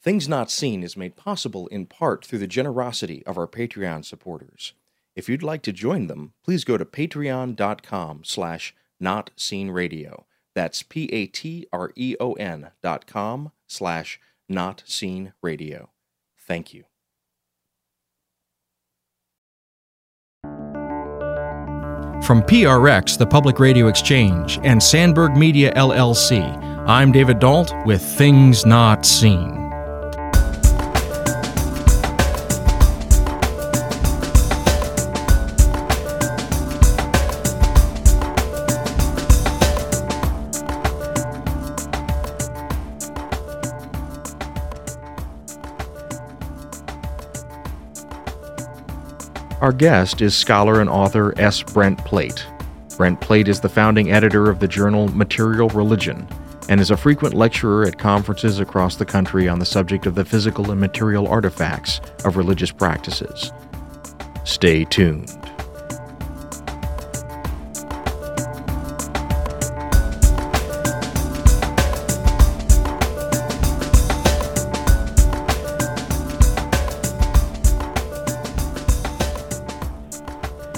Things Not Seen is made possible in part through the generosity of our Patreon supporters. If you'd like to join them, please go to patreon.com slash notseenradio. That's P-A-T-R-E-O-N dot com slash notseenradio. Thank you. From PRX, the Public Radio Exchange, and Sandberg Media LLC, I'm David Dault with Things Not Seen. Our guest is scholar and author S. Brent Plate. Brent Plate is the founding editor of the journal Material Religion and is a frequent lecturer at conferences across the country on the subject of the physical and material artifacts of religious practices. Stay tuned.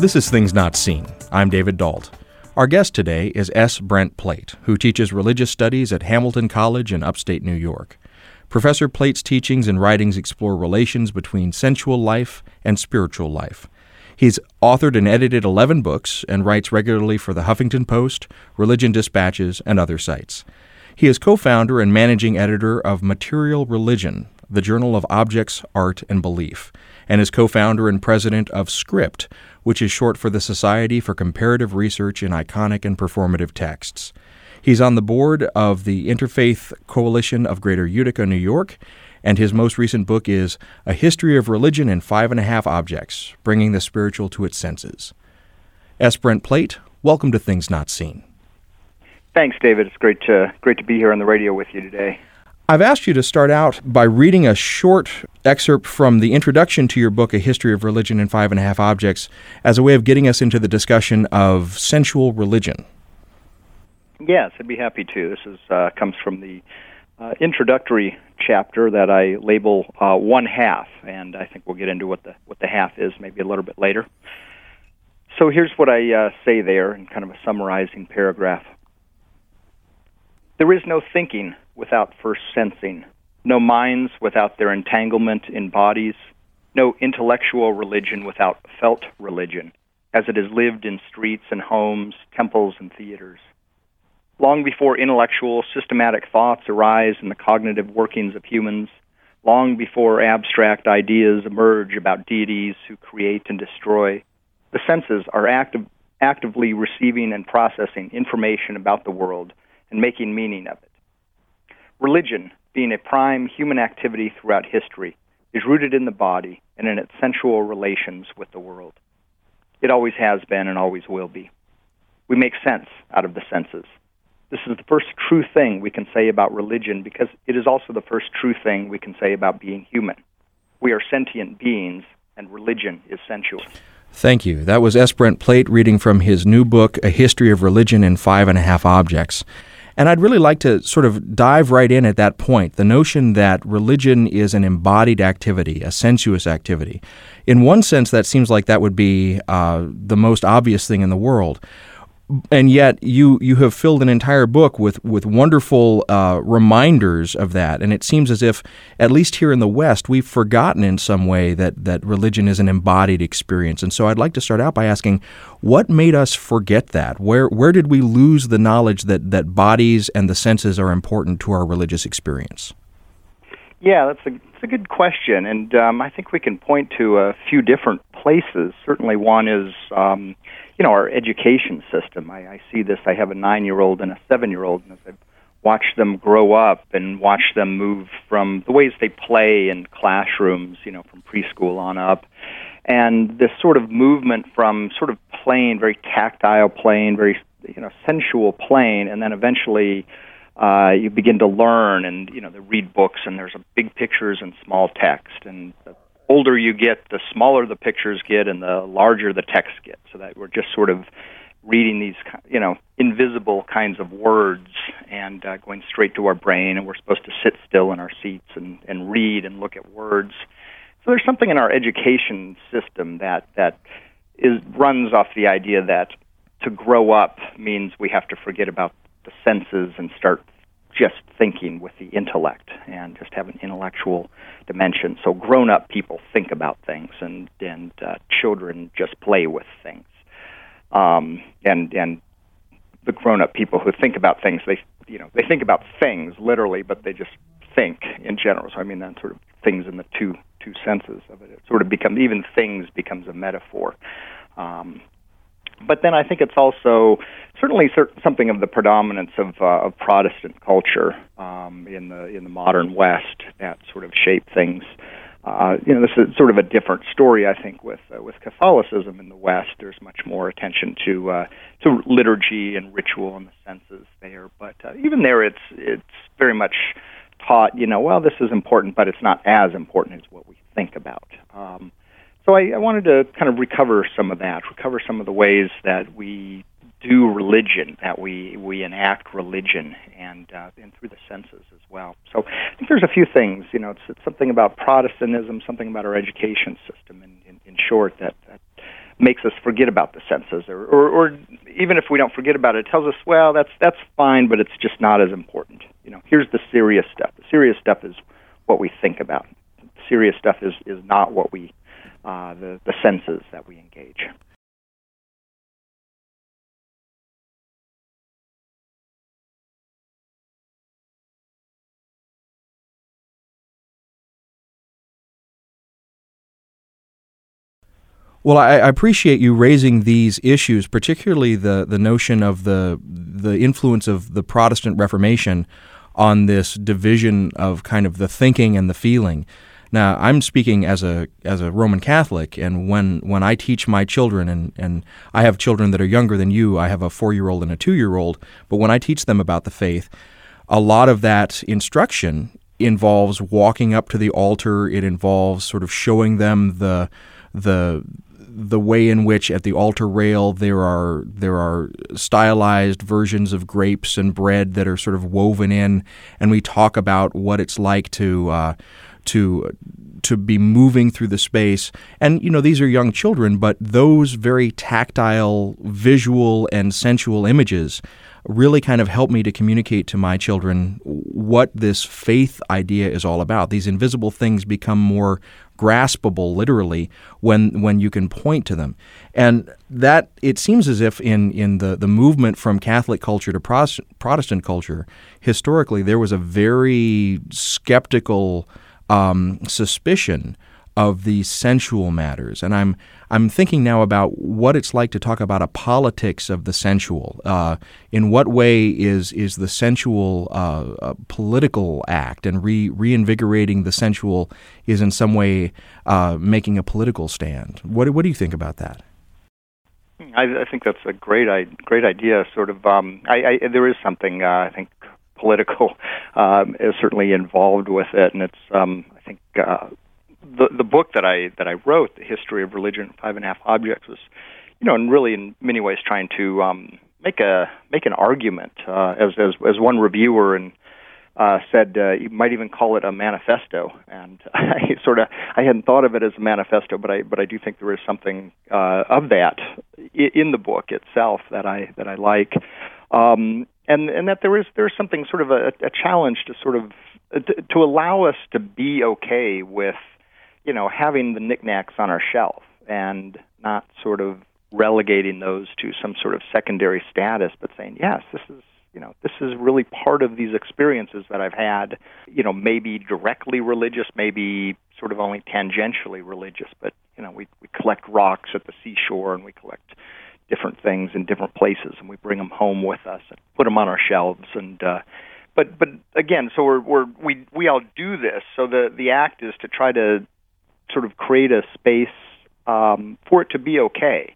This is Things Not Seen. I'm David Dault. Our guest today is S. Brent Plate, who teaches religious studies at Hamilton College in upstate New York. Professor Plate's teachings and writings explore relations between sensual life and spiritual life. He's authored and edited 11 books and writes regularly for the Huffington Post, Religion Dispatches, and other sites. He is co founder and managing editor of Material Religion, the Journal of Objects, Art, and Belief, and is co founder and president of Script, which is short for the Society for Comparative Research in Iconic and Performative Texts. He's on the board of the Interfaith Coalition of Greater Utica, New York, and his most recent book is A History of Religion in Five and a Half Objects Bringing the Spiritual to Its Senses. S. Brent Plate, welcome to Things Not Seen. Thanks, David. It's great to, great to be here on the radio with you today. I've asked you to start out by reading a short excerpt from the introduction to your book, A History of Religion in Five and a Half Objects, as a way of getting us into the discussion of sensual religion. Yes, I'd be happy to. This is uh, comes from the uh, introductory chapter that I label uh, one half, and I think we'll get into what the what the half is maybe a little bit later. So here's what I uh, say there in kind of a summarizing paragraph. There is no thinking without first sensing, no minds without their entanglement in bodies, no intellectual religion without felt religion, as it is lived in streets and homes, temples and theaters. Long before intellectual, systematic thoughts arise in the cognitive workings of humans, long before abstract ideas emerge about deities who create and destroy, the senses are active, actively receiving and processing information about the world and making meaning of it. Religion, being a prime human activity throughout history, is rooted in the body and in its sensual relations with the world. It always has been and always will be. We make sense out of the senses. This is the first true thing we can say about religion because it is also the first true thing we can say about being human. We are sentient beings, and religion is sensual. Thank you. That was S. Brent Plate reading from his new book, A History of Religion in Five and a Half Objects. And I'd really like to sort of dive right in at that point the notion that religion is an embodied activity, a sensuous activity. In one sense, that seems like that would be uh, the most obvious thing in the world and yet you you have filled an entire book with with wonderful uh, reminders of that, and it seems as if, at least here in the West, we've forgotten in some way that that religion is an embodied experience. And so, I'd like to start out by asking, what made us forget that? Where where did we lose the knowledge that that bodies and the senses are important to our religious experience? Yeah, that's a it's a good question, and um, I think we can point to a few different places. Certainly, one is. Um, you know, our education system. I, I see this. I have a nine-year-old and a seven-year-old, and as I watch them grow up and watch them move from the ways they play in classrooms, you know, from preschool on up, and this sort of movement from sort of playing, very tactile playing, very you know, sensual playing, and then eventually. Uh, you begin to learn and you know they read books and there's a big pictures and small text and the older you get, the smaller the pictures get and the larger the text gets. So that we're just sort of reading these, you know, invisible kinds of words and uh, going straight to our brain, and we're supposed to sit still in our seats and, and read and look at words. So there's something in our education system that that is runs off the idea that to grow up means we have to forget about the senses and start just thinking with the intellect and just have an intellectual dimension. So grown up people think about things and and uh, children just play with things. Um, and and the grown up people who think about things they you know they think about things literally but they just think in general. So I mean that sort of things in the two two senses of it. It sort of becomes even things becomes a metaphor. Um, but then I think it's also certainly something of the predominance of, uh, of Protestant culture um, in the in the modern West that sort of shape things. Uh, you know, this is sort of a different story, I think, with uh, with Catholicism in the West. There's much more attention to uh, to liturgy and ritual and the senses there. But uh, even there, it's it's very much taught. You know, well, this is important, but it's not as important as what we think about. Um, so I, I wanted to kind of recover some of that, recover some of the ways that we do religion, that we we enact religion, and uh, and through the senses as well. So I think there's a few things. You know, it's, it's something about Protestantism, something about our education system, in, in, in short, that, that makes us forget about the senses, or, or or even if we don't forget about it, it tells us, well, that's that's fine, but it's just not as important. You know, here's the serious stuff. The serious stuff is what we think about. The serious stuff is is not what we uh, the, the senses that we engage. Well, I, I, appreciate you raising these issues, particularly the, the notion of the the influence of the Protestant Reformation on this division of kind of the thinking and the feeling. Now, I'm speaking as a as a Roman Catholic, and when when I teach my children, and, and I have children that are younger than you, I have a four year old and a two year old, but when I teach them about the faith, a lot of that instruction involves walking up to the altar. It involves sort of showing them the the the way in which at the altar rail there are there are stylized versions of grapes and bread that are sort of woven in, and we talk about what it's like to uh, to to be moving through the space. And you know, these are young children, but those very tactile, visual, and sensual images really kind of help me to communicate to my children what this faith idea is all about. These invisible things become more graspable literally when when you can point to them. And that it seems as if in in the the movement from Catholic culture to Protestant culture, historically there was a very skeptical um, suspicion of these sensual matters, and I'm I'm thinking now about what it's like to talk about a politics of the sensual. Uh, in what way is is the sensual uh, a political act, and re, reinvigorating the sensual is in some way uh, making a political stand? What what do you think about that? I, I think that's a great great idea. Sort of, um, I, I, there is something uh, I think political um, is certainly involved with it, and it's um, I think uh, the the book that I that I wrote, the history of religion, five and a half objects, was you know, and really in many ways trying to um, make a make an argument uh, as as as one reviewer and. Uh, said uh, you might even call it a manifesto, and I sort of I hadn't thought of it as a manifesto, but I but I do think there is something uh, of that in the book itself that I that I like. Um, and and that there is there's something sort of a, a challenge to sort of to, to allow us to be okay with you know having the knickknacks on our shelf and not sort of relegating those to some sort of secondary status, but saying yes, this is you know this is really part of these experiences that I've had. You know, maybe directly religious, maybe sort of only tangentially religious, but you know we we collect rocks at the seashore and we collect different things in different places, and we bring them home with us and put them on our shelves. And uh, but but again, so we're, we're we we all do this. So the the act is to try to sort of create a space um, for it to be okay,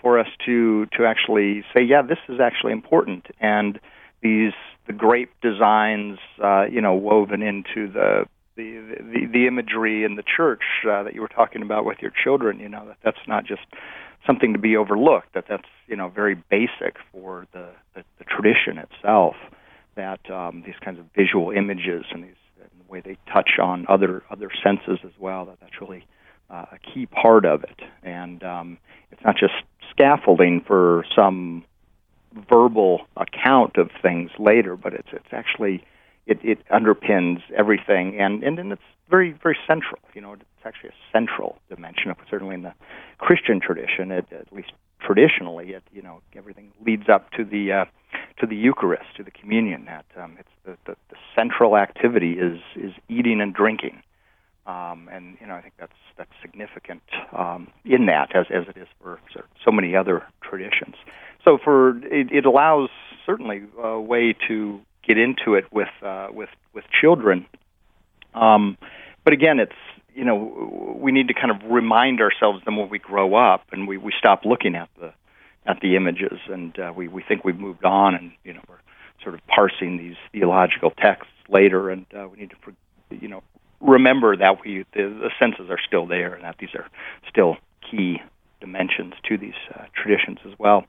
for us to to actually say, yeah, this is actually important, and these the grape designs, uh, you know, woven into the the, the the imagery in the church uh, that you were talking about with your children. You know that that's not just something to be overlooked. That that's you know very basic for the the, the tradition itself. That um, these kinds of visual images and these and the way they touch on other other senses as well. That that's really uh, a key part of it. And um, it's not just scaffolding for some verbal account of things later, but it's it's actually it, it underpins everything, and and then it's very very central. You know, it's actually a central dimension certainly in the Christian tradition, it, at least traditionally, it you know everything leads up to the uh, to the Eucharist, to the communion. That um, it's the, the the central activity is is eating and drinking, um, and you know I think that's that's significant um, in that as as it is for so many other traditions. So for it, it allows certainly a way to get into it with uh, with with children. Um, but again, it's you know we need to kind of remind ourselves then when we grow up and we we stop looking at the at the images and uh, we we think we've moved on and you know we're sort of parsing these theological texts later and uh, we need to you know remember that we the, the senses are still there and that these are still key dimensions to these uh, traditions as well.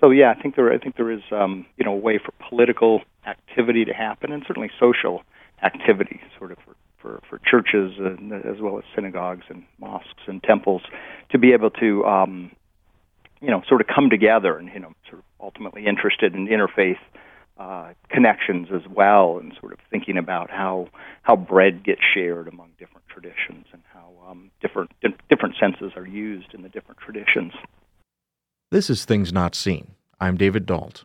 So yeah, I think there I think there is um, you know a way for political activity to happen and certainly social activity, sort of for for, for churches and, as well as synagogues and mosques and temples to be able to um, you know sort of come together and you know sort of ultimately interested in interfaith uh, connections as well, and sort of thinking about how how bread gets shared among different traditions and how um, different di- different senses are used in the different traditions. This is Things Not Seen. I'm David Dault.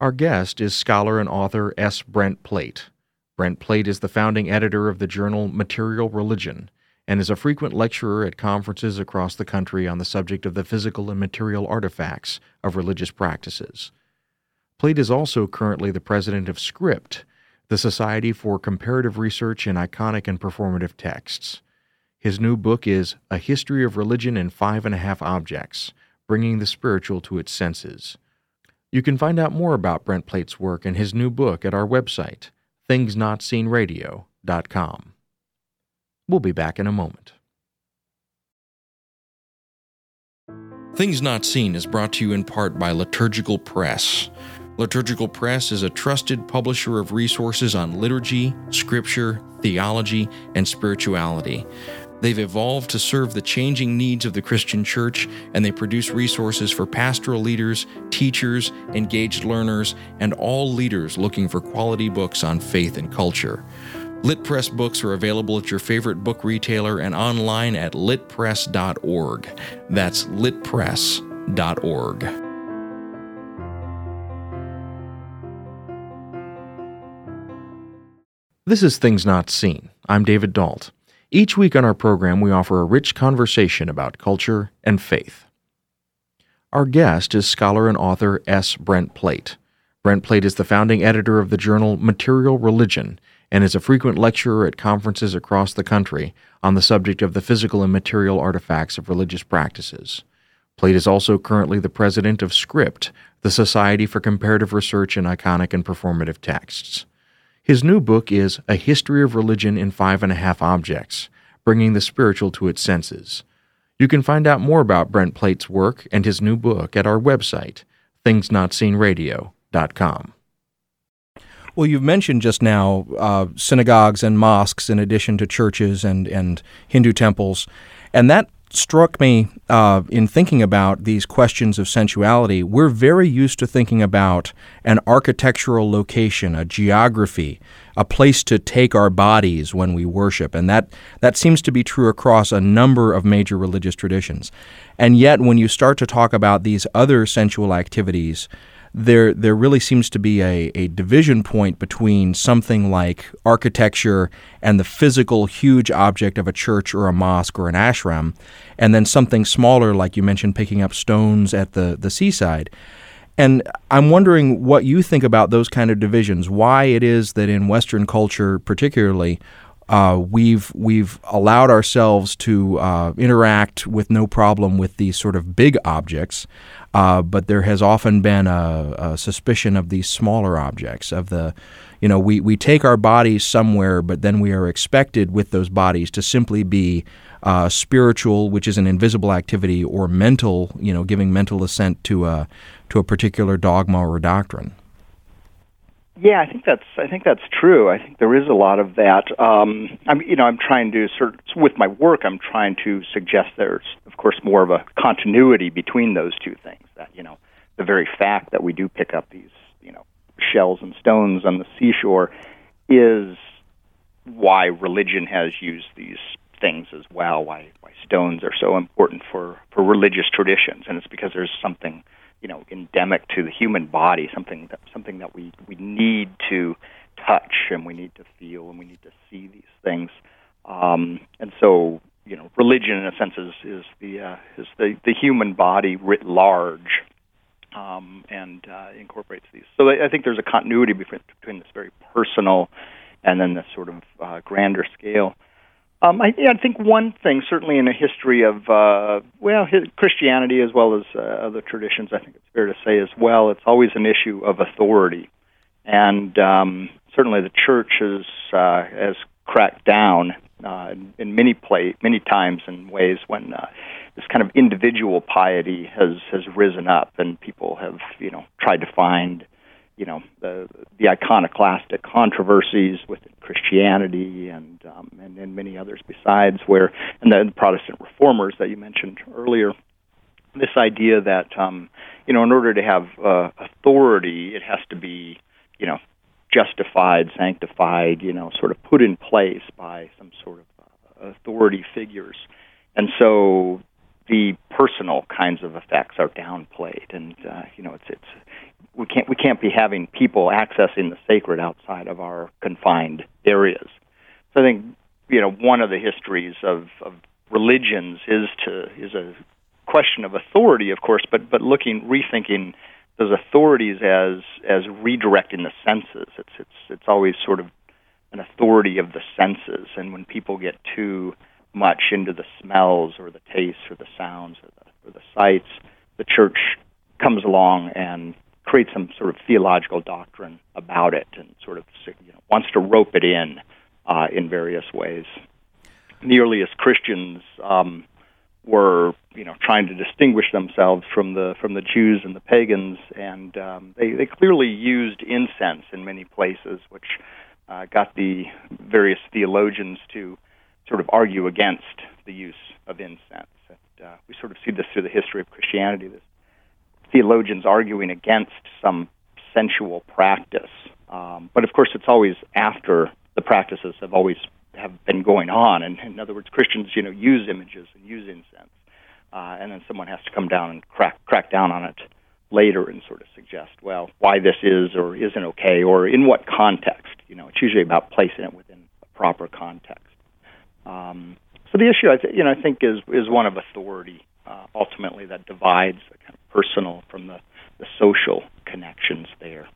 Our guest is scholar and author S. Brent Plate. Brent Plate is the founding editor of the journal Material Religion and is a frequent lecturer at conferences across the country on the subject of the physical and material artifacts of religious practices. Plate is also currently the president of Script, the Society for Comparative Research in Iconic and Performative Texts. His new book is A History of Religion in Five and a Half Objects bringing the spiritual to its senses. You can find out more about Brent Plate's work and his new book at our website, thingsnotseenradio.com. We'll be back in a moment. Things Not Seen is brought to you in part by Liturgical Press. Liturgical Press is a trusted publisher of resources on liturgy, scripture, theology, and spirituality. They've evolved to serve the changing needs of the Christian church, and they produce resources for pastoral leaders, teachers, engaged learners, and all leaders looking for quality books on faith and culture. LitPress books are available at your favorite book retailer and online at litpress.org. That's litpress.org. This is Things Not Seen. I'm David Dault. Each week on our program, we offer a rich conversation about culture and faith. Our guest is scholar and author S. Brent Plate. Brent Plate is the founding editor of the journal Material Religion and is a frequent lecturer at conferences across the country on the subject of the physical and material artifacts of religious practices. Plate is also currently the president of Script, the Society for Comparative Research in Iconic and Performative Texts. His new book is A History of Religion in Five and a Half Objects Bringing the Spiritual to Its Senses. You can find out more about Brent Plate's work and his new book at our website, thingsnotseenradio.com. Well, you've mentioned just now uh, synagogues and mosques in addition to churches and, and Hindu temples. And that struck me uh, in thinking about these questions of sensuality. We're very used to thinking about an architectural location, a geography, a place to take our bodies when we worship, and that that seems to be true across a number of major religious traditions. And yet, when you start to talk about these other sensual activities, there there really seems to be a, a division point between something like architecture and the physical huge object of a church or a mosque or an ashram, and then something smaller like you mentioned picking up stones at the, the seaside. And I'm wondering what you think about those kind of divisions. Why it is that in Western culture, particularly, uh, we've we've allowed ourselves to uh, interact with no problem with these sort of big objects, uh, but there has often been a, a, suspicion of these smaller objects. Of the, you know, we, we take our bodies somewhere, but then we are expected with those bodies to simply be uh, spiritual, which is an invisible activity, or mental, you know, giving mental assent to a to a particular dogma or doctrine. Yeah, I think that's I think that's true. I think there is a lot of that. Um, I'm you know I'm trying to sort of, with my work I'm trying to suggest there's of course more of a continuity between those two things. That you know the very fact that we do pick up these you know shells and stones on the seashore is why religion has used these things as well. Why why stones are so important for for religious traditions, and it's because there's something you know endemic to the human body, something that something that we we need to touch and we need to feel and we need to see these things. Um, and so you know, religion in a sense is is the uh, is the the human body writ large. Um, and uh, incorporates these. So I think there's a continuity between, between this very personal and then this sort of uh, grander scale. Um, I, I think one thing, certainly in a history of uh, well, Christianity as well as uh, other traditions, I think it's fair to say as well, it's always an issue of authority, and um, certainly the church has uh, has cracked down uh, in, in many play many times in ways when uh, this kind of individual piety has has risen up, and people have you know tried to find you know the the iconoclastic controversies within Christianity and um, and, and many others besides where and the Protestant reformers that you mentioned earlier this idea that um, you know in order to have uh, authority it has to be you know justified sanctified you know sort of put in place by some sort of uh, authority figures. And so the personal kinds of effects are downplayed and uh, you know it's it's we can't we can't be having people accessing the sacred outside of our confined areas. So I think you know one of the histories of, of religions is to is a question of authority, of course, but but looking rethinking those authorities as as redirecting the senses. It's it's it's always sort of an authority of the senses, and when people get too much into the smells or the tastes or the sounds or the, or the sights, the church comes along and create some sort of theological doctrine about it and sort of you know, wants to rope it in uh, in various ways. The earliest Christians um, were, you know, trying to distinguish themselves from the from the Jews and the pagans, and um, they they clearly used incense in many places, which uh, got the various theologians to sort of argue against the use of incense. And, uh, we sort of see this through the history of Christianity. This theologians arguing against some sensual practice. Um, but of course, it's always after the practices have always have been going on. And in other words, Christians, you know, use images and use incense, uh, and then someone has to come down and crack crack down on it later and sort of suggest, well, why this is or isn't okay, or in what context. You know, it's usually about placing it within a proper context. Um, so the issue, I th- you know, I think is is one of authority uh, ultimately that divides the kind of personal from the, the social connections there.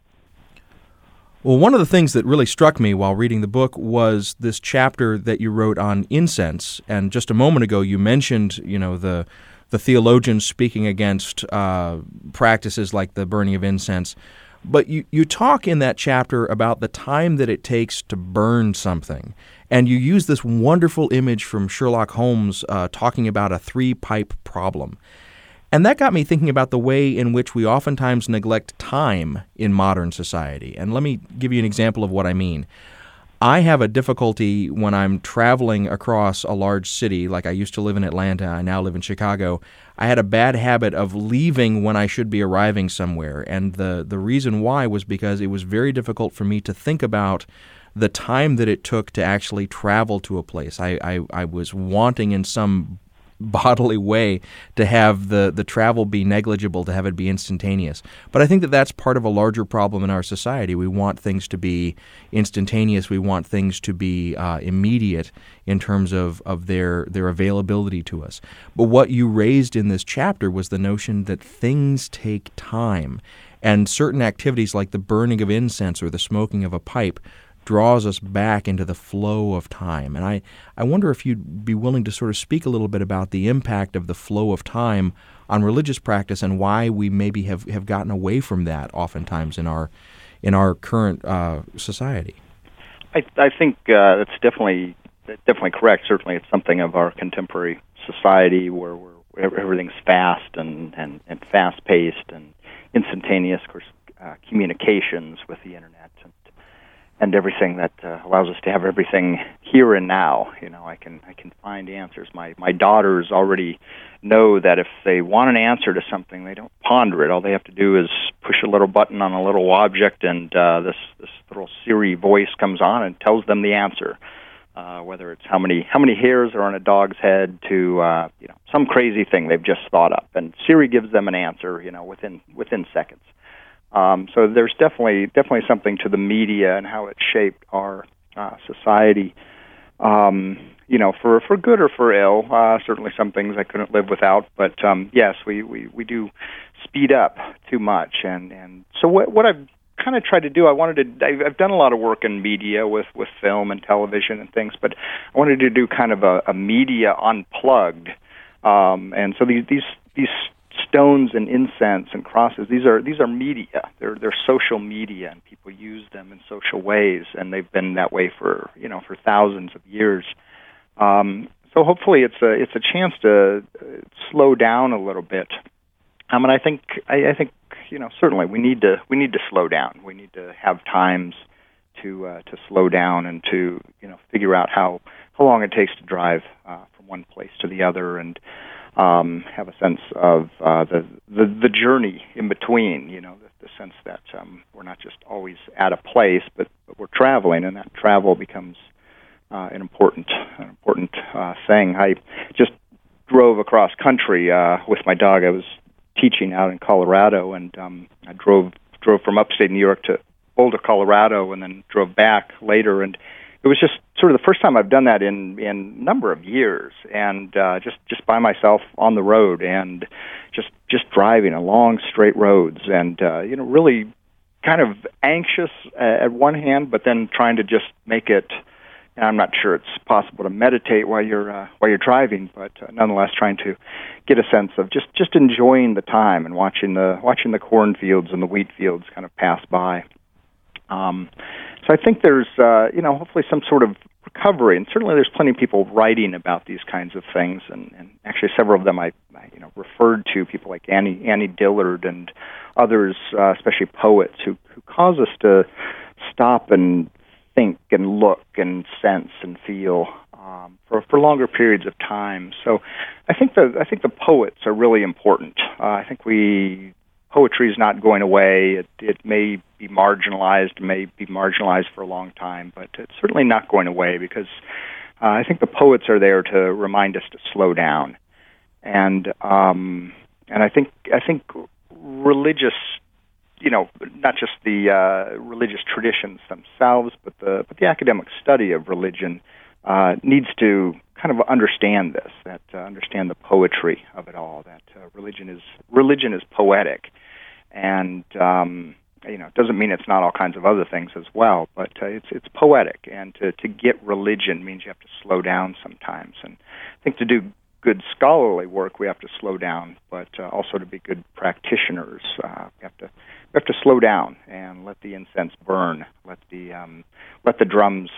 Well, one of the things that really struck me while reading the book was this chapter that you wrote on incense. And just a moment ago, you mentioned, you know, the the theologians speaking against uh, practices like the burning of incense. But you, you talk in that chapter about the time that it takes to burn something. And you use this wonderful image from Sherlock Holmes uh, talking about a three pipe problem. And that got me thinking about the way in which we oftentimes neglect time in modern society. And let me give you an example of what I mean. I have a difficulty when I'm traveling across a large city, like I used to live in Atlanta, I now live in Chicago. I had a bad habit of leaving when I should be arriving somewhere. And the, the reason why was because it was very difficult for me to think about the time that it took to actually travel to a place. I, I, I was wanting in some bodily way to have the, the travel be negligible, to have it be instantaneous. But I think that that's part of a larger problem in our society. We want things to be instantaneous. We want things to be uh, immediate in terms of, of their, their availability to us. But what you raised in this chapter was the notion that things take time. And certain activities like the burning of incense or the smoking of a pipe draws us back into the flow of time. And I, I wonder if you'd be willing to sort of speak a little bit about the impact of the flow of time on religious practice and why we maybe have, have gotten away from that oftentimes in our in our current uh, society. I, I think uh, it's definitely definitely correct. Certainly, it's something of our contemporary society where we're, everything's fast and, and, and fast paced and instantaneous. Of course, uh, communications with the internet and and everything that uh, allows us to have everything here and now. You know, I can I can find answers. My my daughters already know that if they want an answer to something, they don't ponder it. All they have to do is push a little button on a little object, and uh, this this little Siri voice comes on and tells them the answer. Uh, whether it's how many how many hairs are on a dog's head to uh, you know some crazy thing they've just thought up, and Siri gives them an answer you know within within seconds. Um, so there's definitely definitely something to the media and how it shaped our uh, society. Um, you know, for for good or for ill. Uh, certainly, some things I couldn't live without. But um, yes, we, we we do speed up too much. And and so what what I've kind of tried to do, I wanted to. I've, done a lot of work in media with with film and television and things, but I wanted to do kind of a, a media unplugged. Um, and so these these these stones and incense and crosses. These are these are media. They're they're social media and people use them in social ways and they've been that way for you know for thousands of years. Um, so hopefully it's a it's a chance to uh, slow down a little bit. Um, and I think I, I think you know certainly we need to we need to slow down. We need to have times to uh, to slow down and to you know figure out how how long it takes to drive uh, from one place to the other. And um, have a sense of uh, the, the the journey in between. You know, the, the sense that um, we're not just always at a place, but, but we're traveling, and that travel becomes uh, an important an important uh, thing. I just drove across country uh, with my dog. I was teaching out in Colorado, and um, I drove drove from upstate New York to Boulder, Colorado, and then drove back later. And it was just sort of the first time I've done that in in number of years, and uh, just just by myself on the road and just just driving along straight roads, and uh, you know really kind of anxious at one hand, but then trying to just make it. And I'm not sure it's possible to meditate while you're uh, while you're driving, but uh, nonetheless trying to get a sense of just just enjoying the time and watching the watching the cornfields and the wheat fields kind of pass by. Um, so I think there's, uh, you know, hopefully some sort of recovery, and certainly there's plenty of people writing about these kinds of things, and, and actually several of them I, I, you know, referred to people like Annie Annie Dillard and others, uh, especially poets, who who cause us to stop and think and look and sense and feel um, for for longer periods of time. So, I think the I think the poets are really important. Uh, I think we poetry is not going away. It, it may be marginalized, may be marginalized for a long time, but it's certainly not going away because uh, I think the poets are there to remind us to slow down, and um, and I think I think religious, you know, not just the uh, religious traditions themselves, but the but the academic study of religion uh, needs to kind of understand this, that uh, understand the poetry of it all. That uh, religion is religion is poetic, and um, you know, it doesn't mean it's not all kinds of other things as well, but uh, it's it's poetic, and to to get religion means you have to slow down sometimes, and I think to do good scholarly work we have to slow down, but uh, also to be good practitioners uh, we have to we have to slow down and let the incense burn, let the um, let the drums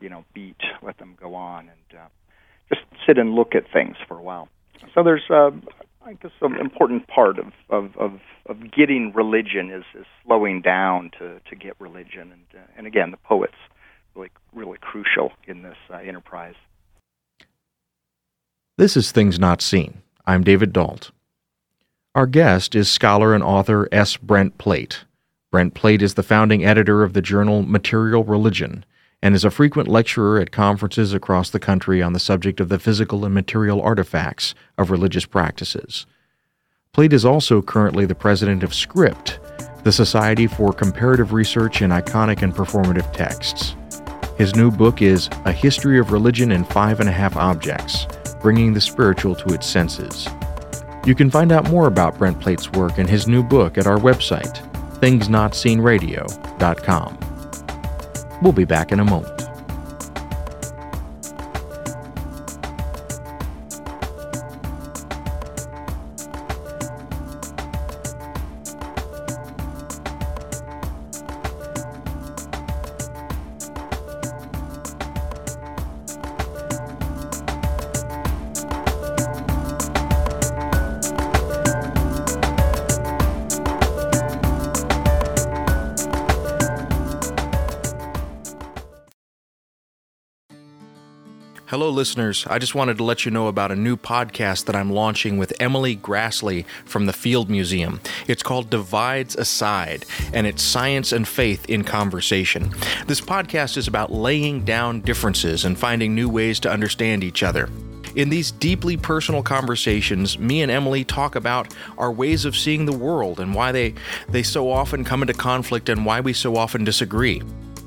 you know beat, let them go on, and uh, just sit and look at things for a while. So there's uh, I guess an important part of, of, of, of getting religion is, is slowing down to, to get religion, and uh, and again the poets really really crucial in this uh, enterprise. This is Things Not Seen. I'm David Dault. Our guest is scholar and author S. Brent Plate. Brent Plate is the founding editor of the journal Material Religion and is a frequent lecturer at conferences across the country on the subject of the physical and material artifacts of religious practices. Plate is also currently the president of Script, the Society for Comparative Research in Iconic and Performative Texts. His new book is A History of Religion in Five and a Half Objects Bringing the Spiritual to Its Senses. You can find out more about Brent Plate's work and his new book at our website, thingsnotseenradio.com. We'll be back in a moment. Hello, listeners. I just wanted to let you know about a new podcast that I'm launching with Emily Graslie from the Field Museum. It's called Divides Aside, and it's science and faith in conversation. This podcast is about laying down differences and finding new ways to understand each other. In these deeply personal conversations, me and Emily talk about our ways of seeing the world and why they, they so often come into conflict and why we so often disagree.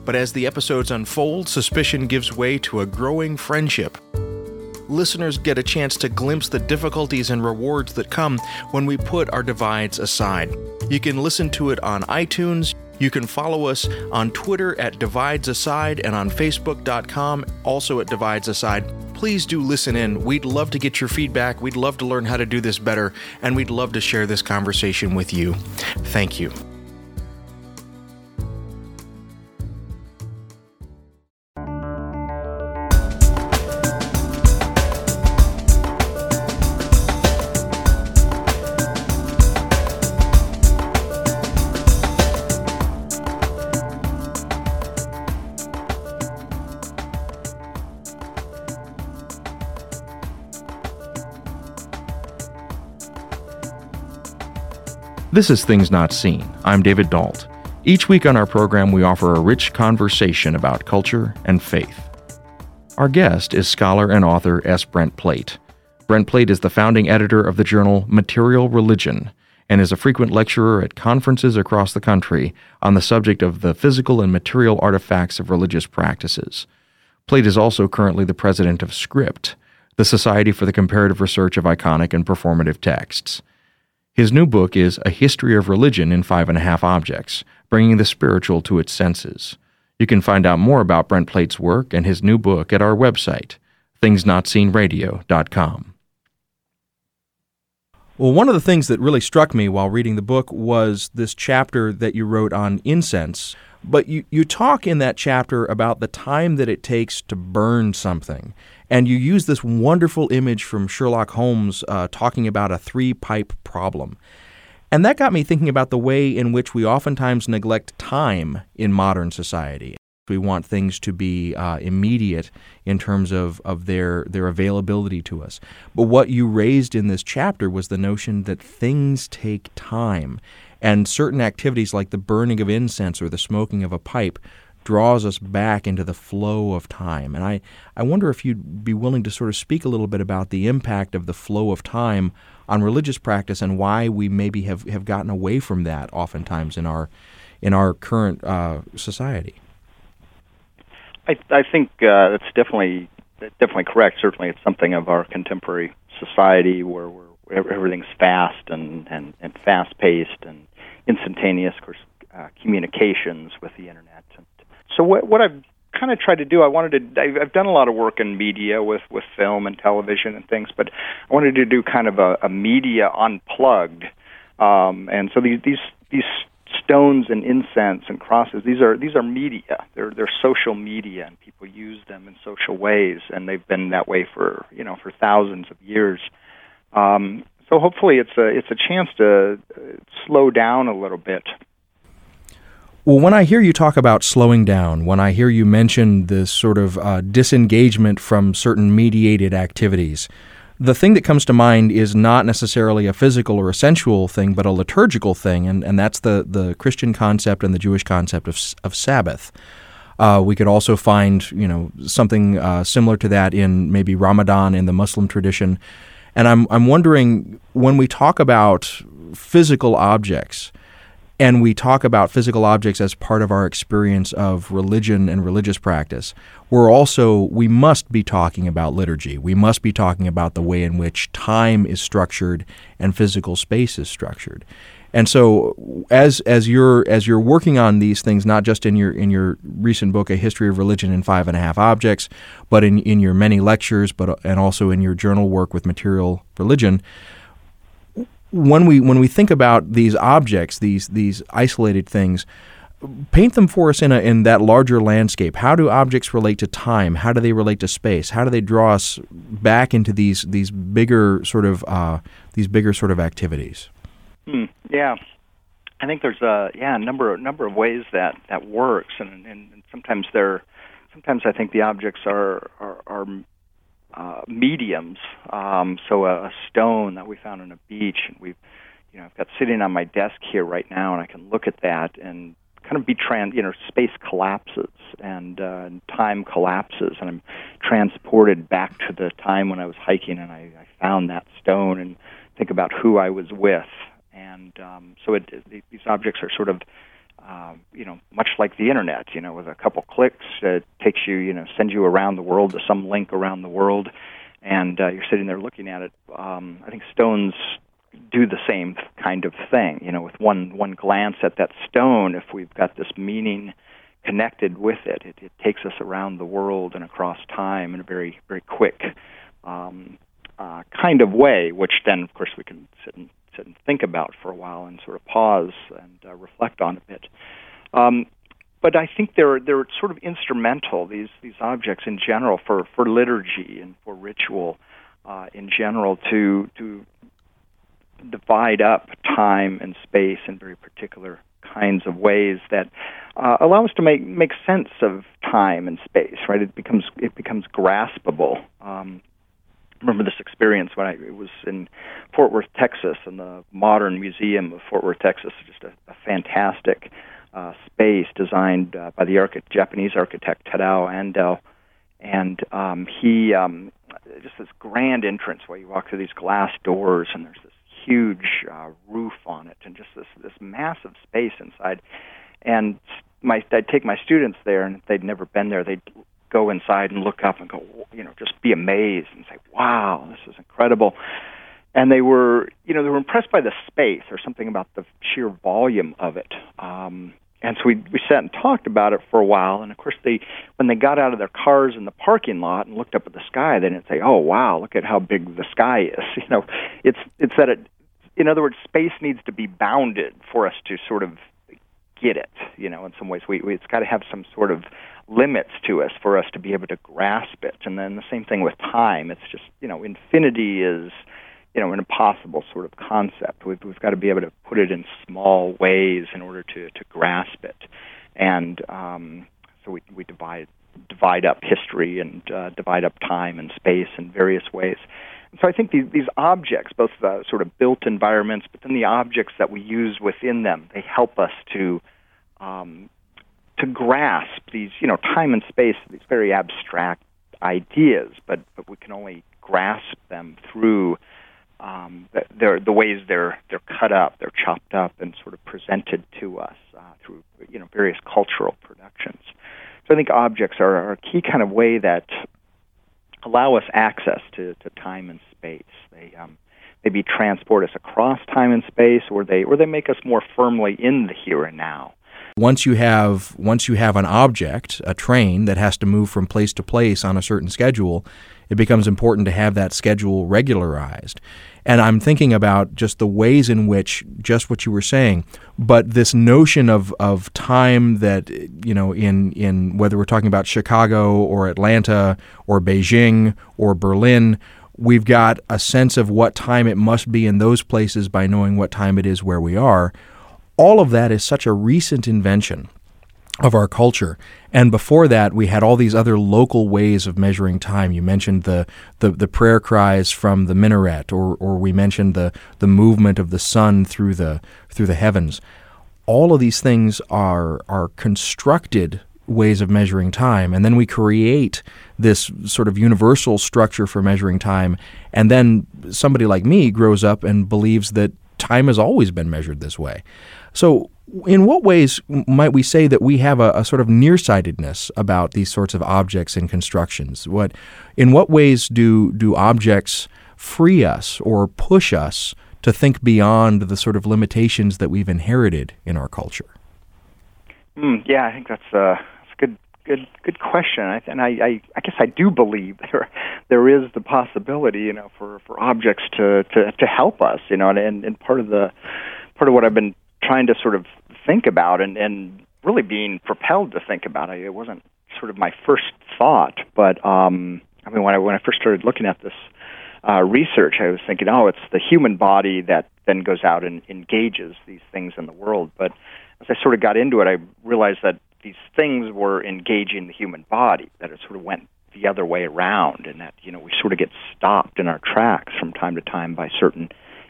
But as the episodes unfold, suspicion gives way to a growing friendship. Listeners get a chance to glimpse the difficulties and rewards that come when we put our divides aside. You can listen to it on iTunes. You can follow us on Twitter at Divides Aside and on Facebook.com, also at Divides Aside. Please do listen in. We'd love to get your feedback. We'd love to learn how to do this better, and we'd love to share this conversation with you. Thank you. This is Things Not Seen. I'm David Dault. Each week on our program, we offer a rich conversation about culture and faith. Our guest is scholar and author S. Brent Plate. Brent Plate is the founding editor of the journal Material Religion and is a frequent lecturer at conferences across the country on the subject of the physical and material artifacts of religious practices. Plate is also currently the president of Script, the Society for the Comparative Research of Iconic and Performative Texts. His new book is A History of Religion in Five and a Half Objects, bringing the spiritual to its senses. You can find out more about Brent Plate's work and his new book at our website, thingsnotseenradio.com. Well, one of the things that really struck me while reading the book was this chapter that you wrote on incense. But you, you talk in that chapter about the time that it takes to burn something. And you use this wonderful image from Sherlock Holmes uh, talking about a three pipe problem. And that got me thinking about the way in which we oftentimes neglect time in modern society. We want things to be uh, immediate in terms of, of their, their availability to us. But what you raised in this chapter was the notion that things take time. And certain activities like the burning of incense or the smoking of a pipe draws us back into the flow of time. And I, I wonder if you'd be willing to sort of speak a little bit about the impact of the flow of time on religious practice and why we maybe have, have gotten away from that oftentimes in our in our current uh, society. I, I think uh, that's definitely definitely correct. Certainly, it's something of our contemporary society where we're, everything's fast and, and, and fast paced and instantaneous. Of course, uh, communications with the internet and so what, what I've kind of tried to do, I wanted to. I've, I've done a lot of work in media with with film and television and things, but I wanted to do kind of a, a media unplugged. Um, and so these these these stones and incense and crosses these are these are media they're they're social media and people use them in social ways and they've been that way for you know for thousands of years um, so hopefully it's a it's a chance to uh, slow down a little bit well, when I hear you talk about slowing down, when I hear you mention this sort of uh, disengagement from certain mediated activities, the thing that comes to mind is not necessarily a physical or a sensual thing, but a liturgical thing, and, and that's the, the Christian concept and the Jewish concept of, of Sabbath. Uh, we could also find, you know, something uh, similar to that in maybe Ramadan in the Muslim tradition. And I'm, I'm wondering when we talk about physical objects, and we talk about physical objects as part of our experience of religion and religious practice, we're also, we must be talking about liturgy. We must be talking about the way in which time is structured and physical space is structured. And so, as as you're as you're working on these things, not just in your in your recent book, A History of Religion in Five and a Half Objects, but in, in your many lectures, but and also in your journal work with Material Religion, when we when we think about these objects, these these isolated things, paint them for us in a in that larger landscape. How do objects relate to time? How do they relate to space? How do they draw us back into these these bigger sort of uh, these bigger sort of activities? Hmm. Yeah, I think there's a yeah number number of ways that that works, and and, and sometimes they're sometimes I think the objects are are, are uh, mediums. Um, so a, a stone that we found on a beach, and we've, you know, I've got sitting on my desk here right now, and I can look at that and kind of be trans, you know, space collapses and, uh, and time collapses, and I'm transported back to the time when I was hiking and I, I found that stone and think about who I was with, and um, so it, it, these objects are sort of uh, you know, much like the internet, you know, with a couple clicks, it takes you, you know, sends you around the world to some link around the world, and uh, you're sitting there looking at it. Um, I think stones do the same kind of thing. You know, with one one glance at that stone, if we've got this meaning connected with it, it, it takes us around the world and across time in a very very quick um, uh, kind of way. Which then, of course, we can sit and sit and think about for a while and sort of pause and uh, reflect on a bit. Um, but I think they're they're sort of instrumental these these objects in general for for liturgy and for ritual uh, in general to to divide up time and space in very particular kinds of ways that uh, allow us to make make sense of time and space. Right, it becomes it becomes graspable. Um, remember this experience when I was in Fort Worth, Texas, in the Modern Museum of Fort Worth, Texas. Just a, a fantastic uh, space designed uh, by the archi- Japanese architect Tadao Ando, and um, he um, just this grand entrance where you walk through these glass doors, and there's this huge uh, roof on it, and just this this massive space inside. And my I'd take my students there, and if they'd never been there, they'd go inside and look up and go, you know, just be amazed and say, "Wow, this is incredible." And they were, you know, they were impressed by the space or something about the sheer volume of it. Um, and so we we sat and talked about it for a while. And of course, they when they got out of their cars in the parking lot and looked up at the sky, they didn't say, "Oh, wow, look at how big the sky is." You know, it's it's that it. In other words, space needs to be bounded for us to sort of get it. You know, in some ways, we, we it's got to have some sort of limits to us for us to be able to grasp it. And then the same thing with time. It's just, you know, infinity is, you know, an impossible sort of concept. We've, we've got to be able to put it in small ways in order to, to grasp it. And um, so we, we divide, divide up history and uh, divide up time and space in various ways. So I think these, these objects, both the sort of built environments, but then the objects that we use within them, they help us to um, to grasp these, you know, time and space, these very abstract ideas, but, but we can only grasp them through um, the, the ways they're they're cut up, they're chopped up, and sort of presented to us uh, through you know various cultural productions. So I think objects are, are a key kind of way that allow us access to, to time and space. They um, maybe transport us across time and space, or they or they make us more firmly in the here and now once you have once you have an object, a train that has to move from place to place on a certain schedule, it becomes important to have that schedule regularized. And I'm thinking about just the ways in which just what you were saying, but this notion of, of time that you know in in whether we're talking about Chicago or Atlanta or Beijing or Berlin, we've got a sense of what time it must be in those places by knowing what time it is where we are all of that is such a recent invention of our culture. And before that, we had all these other local ways of measuring time. You mentioned the, the, the, prayer cries from the minaret, or, or we mentioned the, the movement of the sun through the, through the heavens. All of these things are, are constructed ways of measuring time. And then we create this sort of universal structure for measuring time. And then somebody like me grows up and believes that time has always been measured this way. So, in what ways might we say that we have a, a, sort of nearsightedness about these sorts of objects and constructions? What, in what ways do do objects free us or push us to think beyond the sort of limitations that we've inherited in our culture? Mm, yeah, I think that's a, that's a good good good question, and I, I, I guess I do believe there there is the possibility, you know, for, for objects to, to, to help us, you know, and, and part of the part of what I've been trying to sort of think about and, and really being propelled to think about it. It wasn't sort of my first thought, but um, I mean, when I when I first started looking at this uh, research, I was thinking, oh, it's the human body that then goes out and engages these things in the world. But as I sort of got into it, I realized that these things were engaging the human body, that it sort of went the other way around, and that you know we sort of get stopped in our tracks from time to time by certain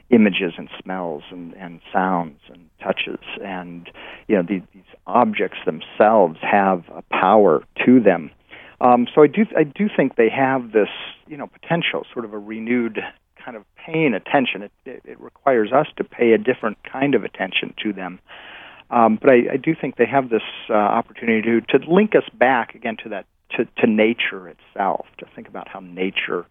images and smells and, and sounds and touches, and you know these, these objects themselves have a power to them. Um, so I do I do think they have this you know potential, sort of a renewed kind of paying attention. It, it, it requires us to pay a different kind of attention to them. Um, but I, I do think they have this uh, opportunity to, to link us back again to that to, to nature itself, to think about how nature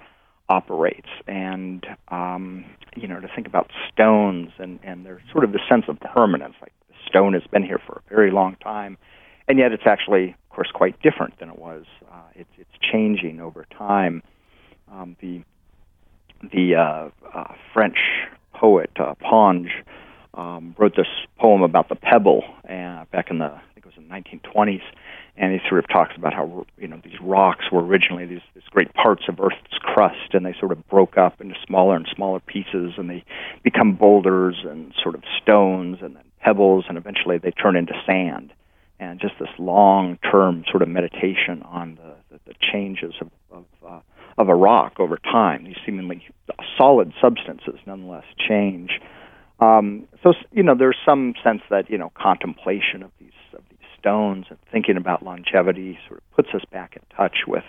operates, and um, you know, to think about stones and and there's sort of the sense of permanence. Like the stone has been here for a very long time, and yet it's actually, of course, quite different than it was. Uh, it's it's changing over time. Um, the the uh, uh, French poet uh, Ponge um, wrote this poem about the pebble uh, back in the I think it was in the 1920s, and he sort of talks about how you know these rocks were originally these, these great parts of Earth's crust, and they sort of broke up into smaller and smaller pieces, and they become boulders and sort of stones, and then pebbles, and eventually they turn into sand. And just this long-term sort of meditation on the, the, the changes of of, uh, of a rock over time. These seemingly solid substances, nonetheless, change. Um, so you know, there's some sense that you know contemplation of stones and thinking about longevity sort of puts us back in touch with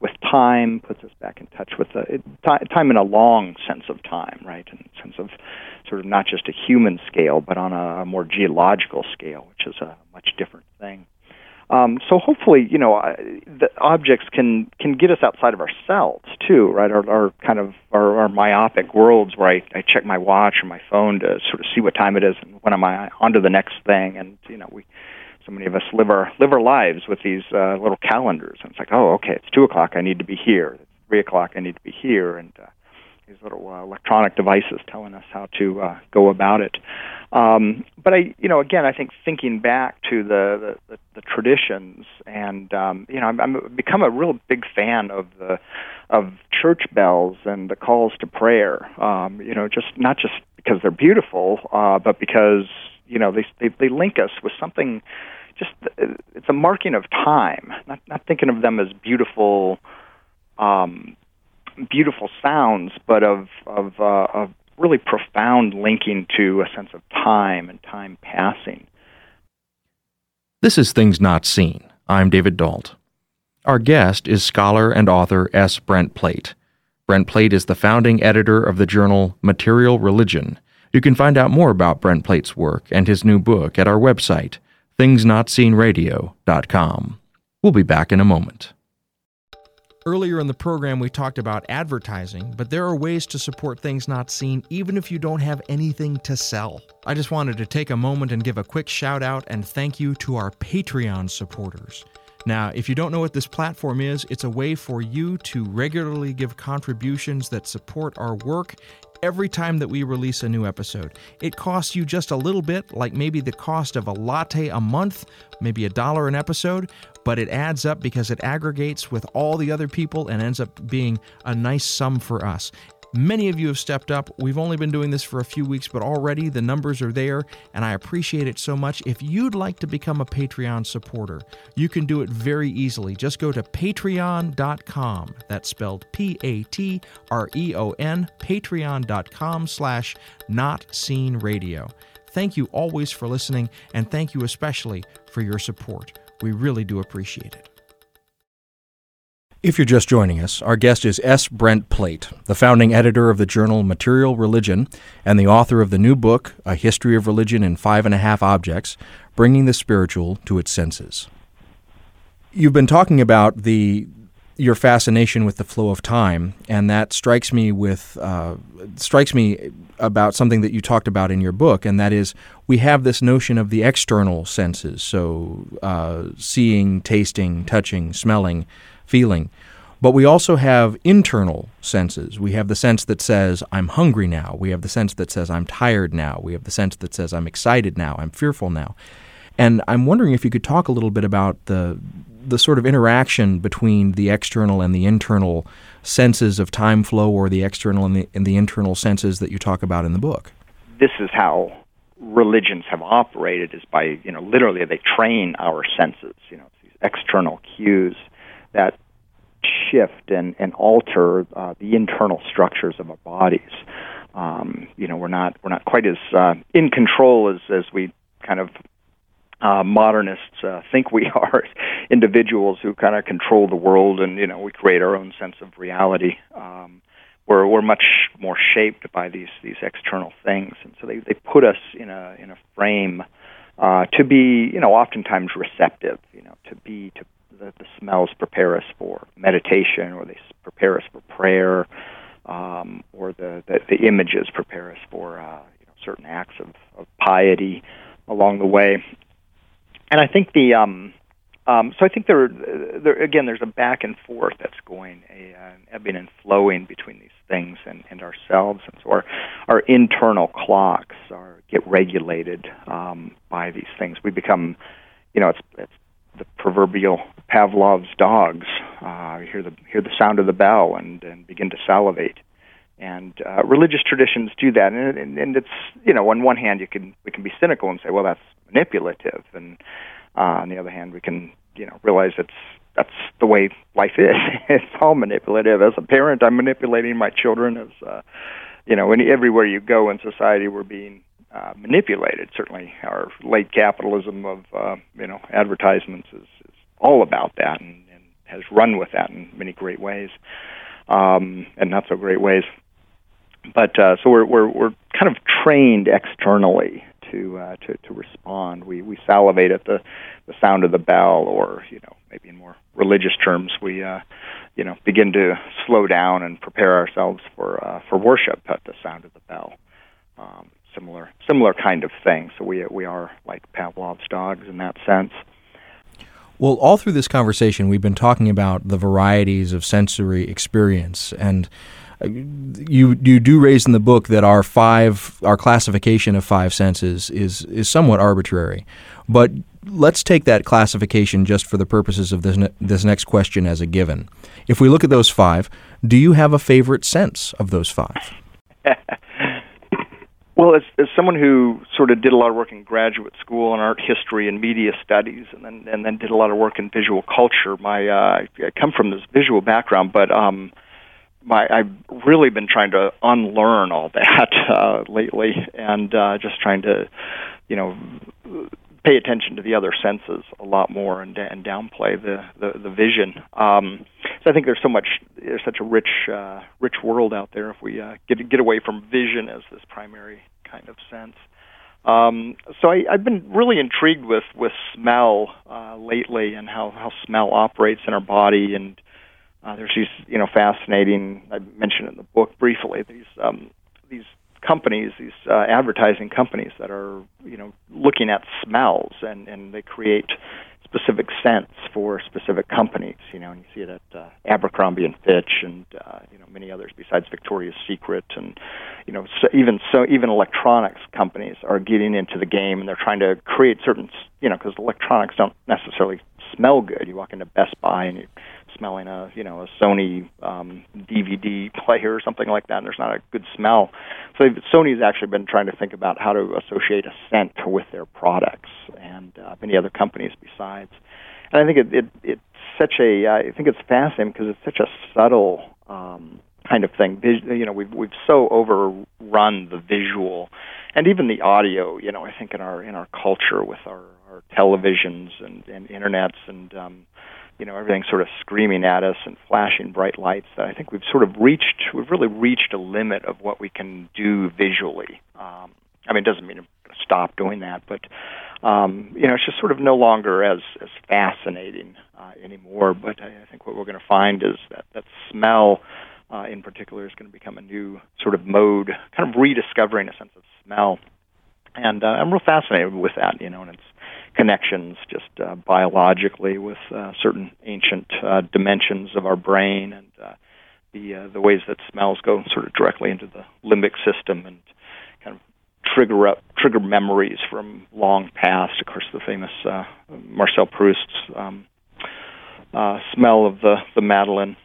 with time, puts us back in touch with the, it, time in a long sense of time, right? In a sense of sort of not just a human scale, but on a, more geological scale, which is a much different thing. Um, so hopefully, you know, uh, the objects can can get us outside of ourselves too, right? Our, our kind of our, our myopic worlds where I, I check my watch or my phone to sort of see what time it is and when am I on to the next thing, and you know, we so many of us live our live our lives with these uh, little calendars, and it's like, oh, okay, it's two o'clock, I need to be here. It's three o'clock, I need to be here, and uh, these little uh, electronic devices telling us how to uh, go about it. Um, but I, you know, again, I think thinking back to the the, the, the traditions, and um, you know, I'm, I'm become a real big fan of the of church bells and the calls to prayer. Um, you know, just not just because they're beautiful, uh, but because you know they, they they link us with something. Just it's a marking of time. Not not thinking of them as beautiful. Um, beautiful sounds, but of of, uh, of really profound linking to a sense of time and time passing. This is Things Not Seen. I'm David Dault. Our guest is scholar and author S. Brent Plate. Brent Plate is the founding editor of the journal Material Religion. You can find out more about Brent Plate's work and his new book at our website, thingsnotseenradio.com. We'll be back in a moment. Earlier in the program, we talked about advertising, but there are ways to support things not seen even if you don't have anything to sell. I just wanted to take a moment and give a quick shout out and thank you to our Patreon supporters. Now, if you don't know what this platform is, it's a way for you to regularly give contributions that support our work every time that we release a new episode. It costs you just a little bit, like maybe the cost of a latte a month, maybe a dollar an episode, but it adds up because it aggregates with all the other people and ends up being a nice sum for us. Many of you have stepped up. We've only been doing this for a few weeks, but already the numbers are there, and I appreciate it so much. If you'd like to become a Patreon supporter, you can do it very easily. Just go to patreon.com. That's spelled P-A-T-R-E-O-N, patreon.com slash not seen radio. Thank you always for listening, and thank you especially for your support. We really do appreciate it. If you're just joining us, our guest is S. Brent Plate, the founding editor of the journal Material Religion and the author of the new book, A History of Religion in Five and a Half Objects Bringing the Spiritual to Its Senses. You've been talking about the your fascination with the flow of time, and that strikes me with uh, strikes me about something that you talked about in your book, and that is we have this notion of the external senses, so uh, seeing, tasting, touching, smelling, feeling. But we also have internal senses. We have the sense that says, I'm hungry now. We have the sense that says, I'm tired now. We have the sense that says, I'm excited now. I'm fearful now. And I'm wondering if you could talk a little bit about the, the sort of interaction between the external and the internal senses of time flow or the external and the, and the internal senses that you talk about in the book. This is how religions have operated is by, you know, literally they train our senses, you know, these external cues that shift and, and alter uh, the internal structures of our bodies. Um, you know, we're not we're not quite as uh, in control as as we kind of uh, modernists uh, think we are individuals who kind of control the world and you know we create our own sense of reality. Um, we're we're much more shaped by these these external things, and so they they put us in a in a frame uh, to be you know oftentimes receptive. You know to be to the, the smells prepare us for meditation, or they prepare us for prayer, um, or the, the the images prepare us for uh, you know certain acts of, of piety along the way. And I think the um, um, so I think there, there again, there's a back and forth that's going, a uh, ebbing and flowing between these things and, and ourselves, and so our our internal clocks are get regulated um, by these things. We become, you know, it's it's the proverbial Pavlov's dogs. Uh, hear the hear the sound of the bell and and begin to salivate. And uh, religious traditions do that, and, and, and it's you know on one hand you can we can be cynical and say well that's manipulative, and uh, on the other hand, we can you know realize it's that's the way life is. it's all manipulative. As a parent, I'm manipulating my children. As uh, you know, any, everywhere you go in society, we're being uh, manipulated. Certainly, our late capitalism of uh, you know advertisements is, is all about that, and, and has run with that in many great ways, um, and not so great ways. But uh, so we're we're we're kind of trained externally to uh, to to respond. We we salivate at the the sound of the bell, or you know maybe in more religious terms, we uh, you know begin to slow down and prepare ourselves for uh, for worship at the sound of the bell. Um, similar similar kind of thing. So we we are like Pavlov's dogs in that sense. Well, all through this conversation, we've been talking about the varieties of sensory experience and uh, you you do raise in the book that our five our classification of five senses is is somewhat arbitrary, but let's take that classification just for the purposes of this ne- this next question as a given. If we look at those five, do you have a favorite sense of those five? well, as, as someone who sort of did a lot of work in graduate school in art history and media studies, and then and then did a lot of work in visual culture, my uh, I come from this visual background, but um, my I've really been trying to unlearn all that uh, lately, and uh, just trying to, you know, pay attention to the other senses a lot more and, and downplay the the, the vision. Um, so I think there's so much, there's such a rich uh, rich world out there if we uh, get get away from vision as this primary kind of sense. Um, so I, I've been really intrigued with with smell uh, lately and how how smell operates in our body and uh, there's these, you know, fascinating. I mentioned in the book briefly these um, these companies, these uh, advertising companies that are, you know, looking at smells and and they create specific scents for specific companies. You know, and you see it at uh, Abercrombie and Fitch, and uh, you know many others besides Victoria's Secret, and you know so even so even electronics companies are getting into the game, and they're trying to create certain you know because electronics don't necessarily smell good. You walk into Best Buy and you smelling a you know a Sony um, DVD player or something like that, and there's not a good smell. So Sony's actually been trying to think about how to associate a scent with their products, and uh, many other companies besides. And I think it, it it's such a I think it's fascinating because it's such a subtle um, kind of thing. You know, we've we've so overrun the visual and even the audio. You know, I think in our in our culture with our our televisions and, and internets and um, you know everything sort of screaming at us and flashing bright lights that I think we've sort of reached we've really reached a limit of what we can do visually. Um, I mean, it doesn't mean to stop doing that, but um, you know, it's just sort of no longer as as fascinating uh, anymore. But I, I think what we're going to find is that that smell, uh, in particular, is going to become a new sort of mode, kind of rediscovering a sense of smell. And uh, I'm real fascinated with that, you know, and it's connections just uh, biologically with uh, certain ancient uh, dimensions of our brain and uh, the uh, the ways that smells go sort of directly into the limbic system and kind of trigger up trigger memories from long past. Of course, the famous uh, Marcel Proust's um, uh, smell of the the Madeleine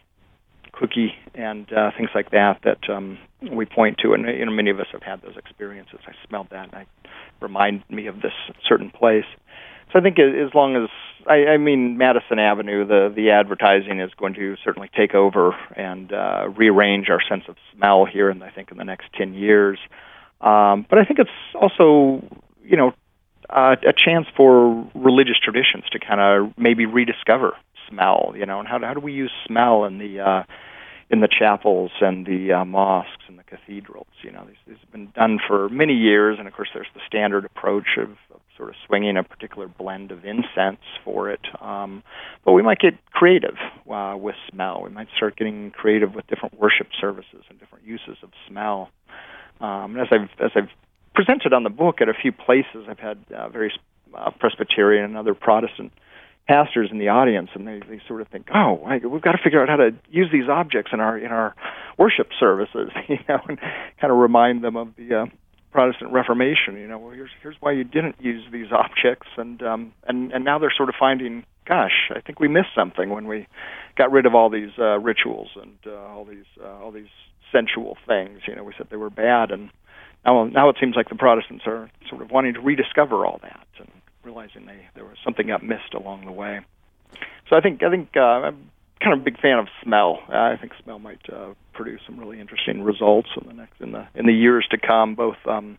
cookie and uh, things like that that um, we point to, and you know many of us have had those experiences. I smelled that, and I remind me of this certain place. so I think as long as I, I mean Madison Avenue, the the advertising is going to certainly take over and uh, rearrange our sense of smell here, and I think in the next ten years. Um, but I think it's also you know uh, a chance for religious traditions to kind of maybe rediscover smell, you know, and how how do we use smell in the uh, in the chapels and the uh, mosques and the cathedrals. You know, these, these have been done for many years, and of course, there's the standard approach of, of sort of swinging a particular blend of incense for it. Um, but we might get creative uh, with smell. We might start getting creative with different worship services and different uses of smell. Um, and as I've as I've presented on the book at a few places, I've had uh, various uh, Presbyterian and other Protestant pastors in the audience, and they, they sort of think, oh, we've got to figure out how to use these objects in our in our worship services, you know, and kind of remind them of the uh, Protestant Reformation. You know, well, here's here's why you didn't use these objects, and um, and and now they're sort of finding, gosh, I think we missed something when we got rid of all these uh, rituals and uh, all these uh, all these sensual things. You know, we said they were bad, and now now it seems like the Protestants are sort of wanting to rediscover all that and realizing they there was something got missed along the way. So I think I think uh, I'm kind of a big fan of smell. Uh, I think smell might uh, produce some really interesting results in the next in the in the years to come, both um,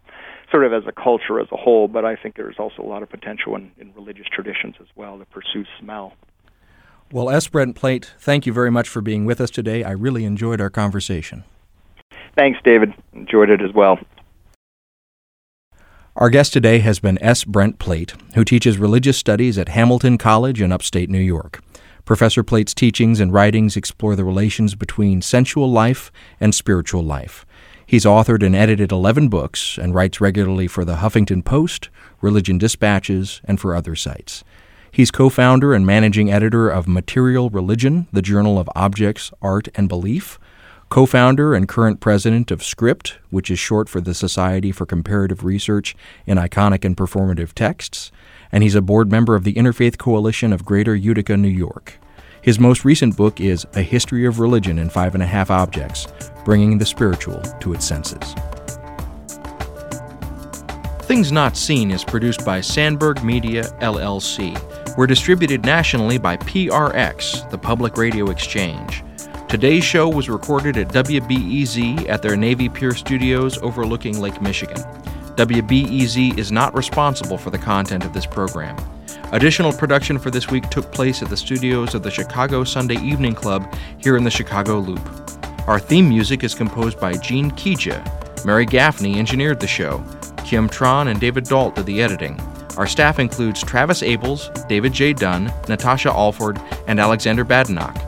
sort of as a culture as a whole, but I think there's also a lot of potential in, in religious traditions as well to pursue smell. Well, S. Brent Plate, thank you very much for being with us today. I really enjoyed our conversation. Thanks, David. Enjoyed it as well. Our guest today has been S. Brent Plate, who teaches religious studies at Hamilton College in upstate New York. Professor Plate's teachings and writings explore the relations between sensual life and spiritual life. He's authored and edited 11 books and writes regularly for the Huffington Post, Religion Dispatches, and for other sites. He's co founder and managing editor of Material Religion, the Journal of Objects, Art, and Belief, co founder and current president of Script, which is short for the Society for Comparative Research in Iconic and Performative Texts, and he's a board member of the Interfaith Coalition of Greater Utica, New York. His most recent book is A History of Religion in Five and a Half Objects Bringing the Spiritual to Its Senses. Things Not Seen is produced by Sandberg Media, LLC. We're distributed nationally by PRX, the Public Radio Exchange. Today's show was recorded at WBEZ at their Navy Pier studios overlooking Lake Michigan. WBEZ is not responsible for the content of this program. Additional production for this week took place at the studios of the Chicago Sunday Evening Club here in the Chicago Loop. Our theme music is composed by Gene Kija. Mary Gaffney engineered the show. Kim Tron and David Dault did the editing. Our staff includes Travis Abels, David J. Dunn, Natasha Alford, and Alexander Badenoch.